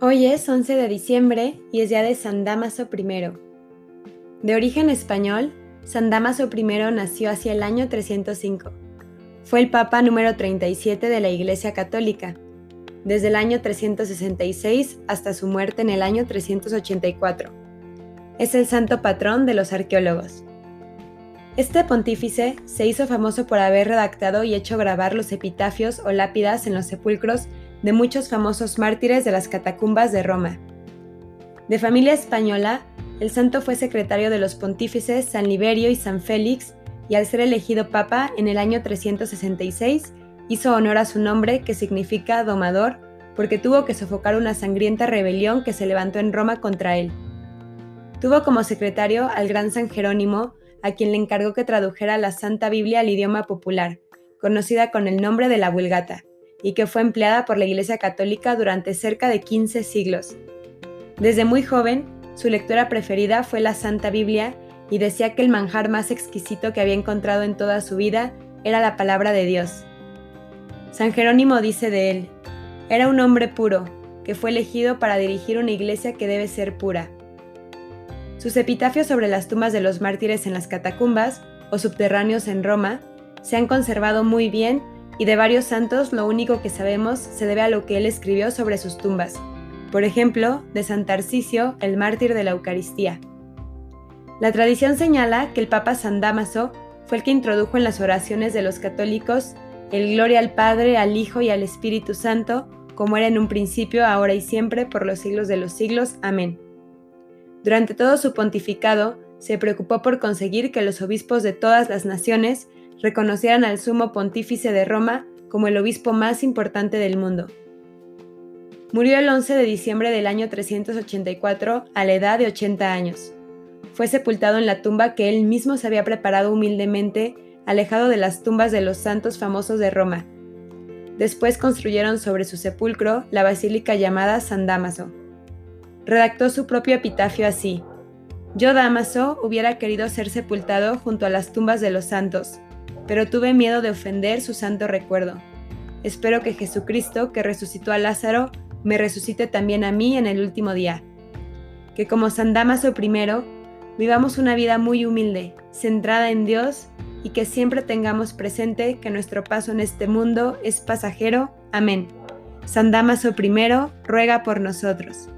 Hoy es 11 de diciembre y es día de San Damaso I. De origen español, San Damaso I nació hacia el año 305. Fue el Papa número 37 de la Iglesia Católica, desde el año 366 hasta su muerte en el año 384. Es el santo patrón de los arqueólogos. Este pontífice se hizo famoso por haber redactado y hecho grabar los epitafios o lápidas en los sepulcros de muchos famosos mártires de las catacumbas de Roma. De familia española, el santo fue secretario de los pontífices San Liberio y San Félix y al ser elegido papa en el año 366 hizo honor a su nombre que significa domador porque tuvo que sofocar una sangrienta rebelión que se levantó en Roma contra él. Tuvo como secretario al gran San Jerónimo, a quien le encargó que tradujera la Santa Biblia al idioma popular, conocida con el nombre de la Vulgata y que fue empleada por la Iglesia Católica durante cerca de 15 siglos. Desde muy joven, su lectura preferida fue la Santa Biblia y decía que el manjar más exquisito que había encontrado en toda su vida era la palabra de Dios. San Jerónimo dice de él, era un hombre puro, que fue elegido para dirigir una iglesia que debe ser pura. Sus epitafios sobre las tumbas de los mártires en las catacumbas o subterráneos en Roma se han conservado muy bien y de varios santos lo único que sabemos se debe a lo que él escribió sobre sus tumbas, por ejemplo, de San Tarcisio, el mártir de la Eucaristía. La tradición señala que el Papa San Damaso fue el que introdujo en las oraciones de los católicos el gloria al Padre, al Hijo y al Espíritu Santo, como era en un principio, ahora y siempre, por los siglos de los siglos. Amén. Durante todo su pontificado, se preocupó por conseguir que los obispos de todas las naciones reconocieran al sumo pontífice de Roma como el obispo más importante del mundo. Murió el 11 de diciembre del año 384 a la edad de 80 años. Fue sepultado en la tumba que él mismo se había preparado humildemente, alejado de las tumbas de los santos famosos de Roma. Después construyeron sobre su sepulcro la basílica llamada San Damaso. Redactó su propio epitafio así: Yo, Damaso, hubiera querido ser sepultado junto a las tumbas de los santos, pero tuve miedo de ofender su santo recuerdo. Espero que Jesucristo, que resucitó a Lázaro, me resucite también a mí en el último día. Que como San Damaso I, vivamos una vida muy humilde, centrada en Dios y que siempre tengamos presente que nuestro paso en este mundo es pasajero. Amén. San Damaso I, ruega por nosotros.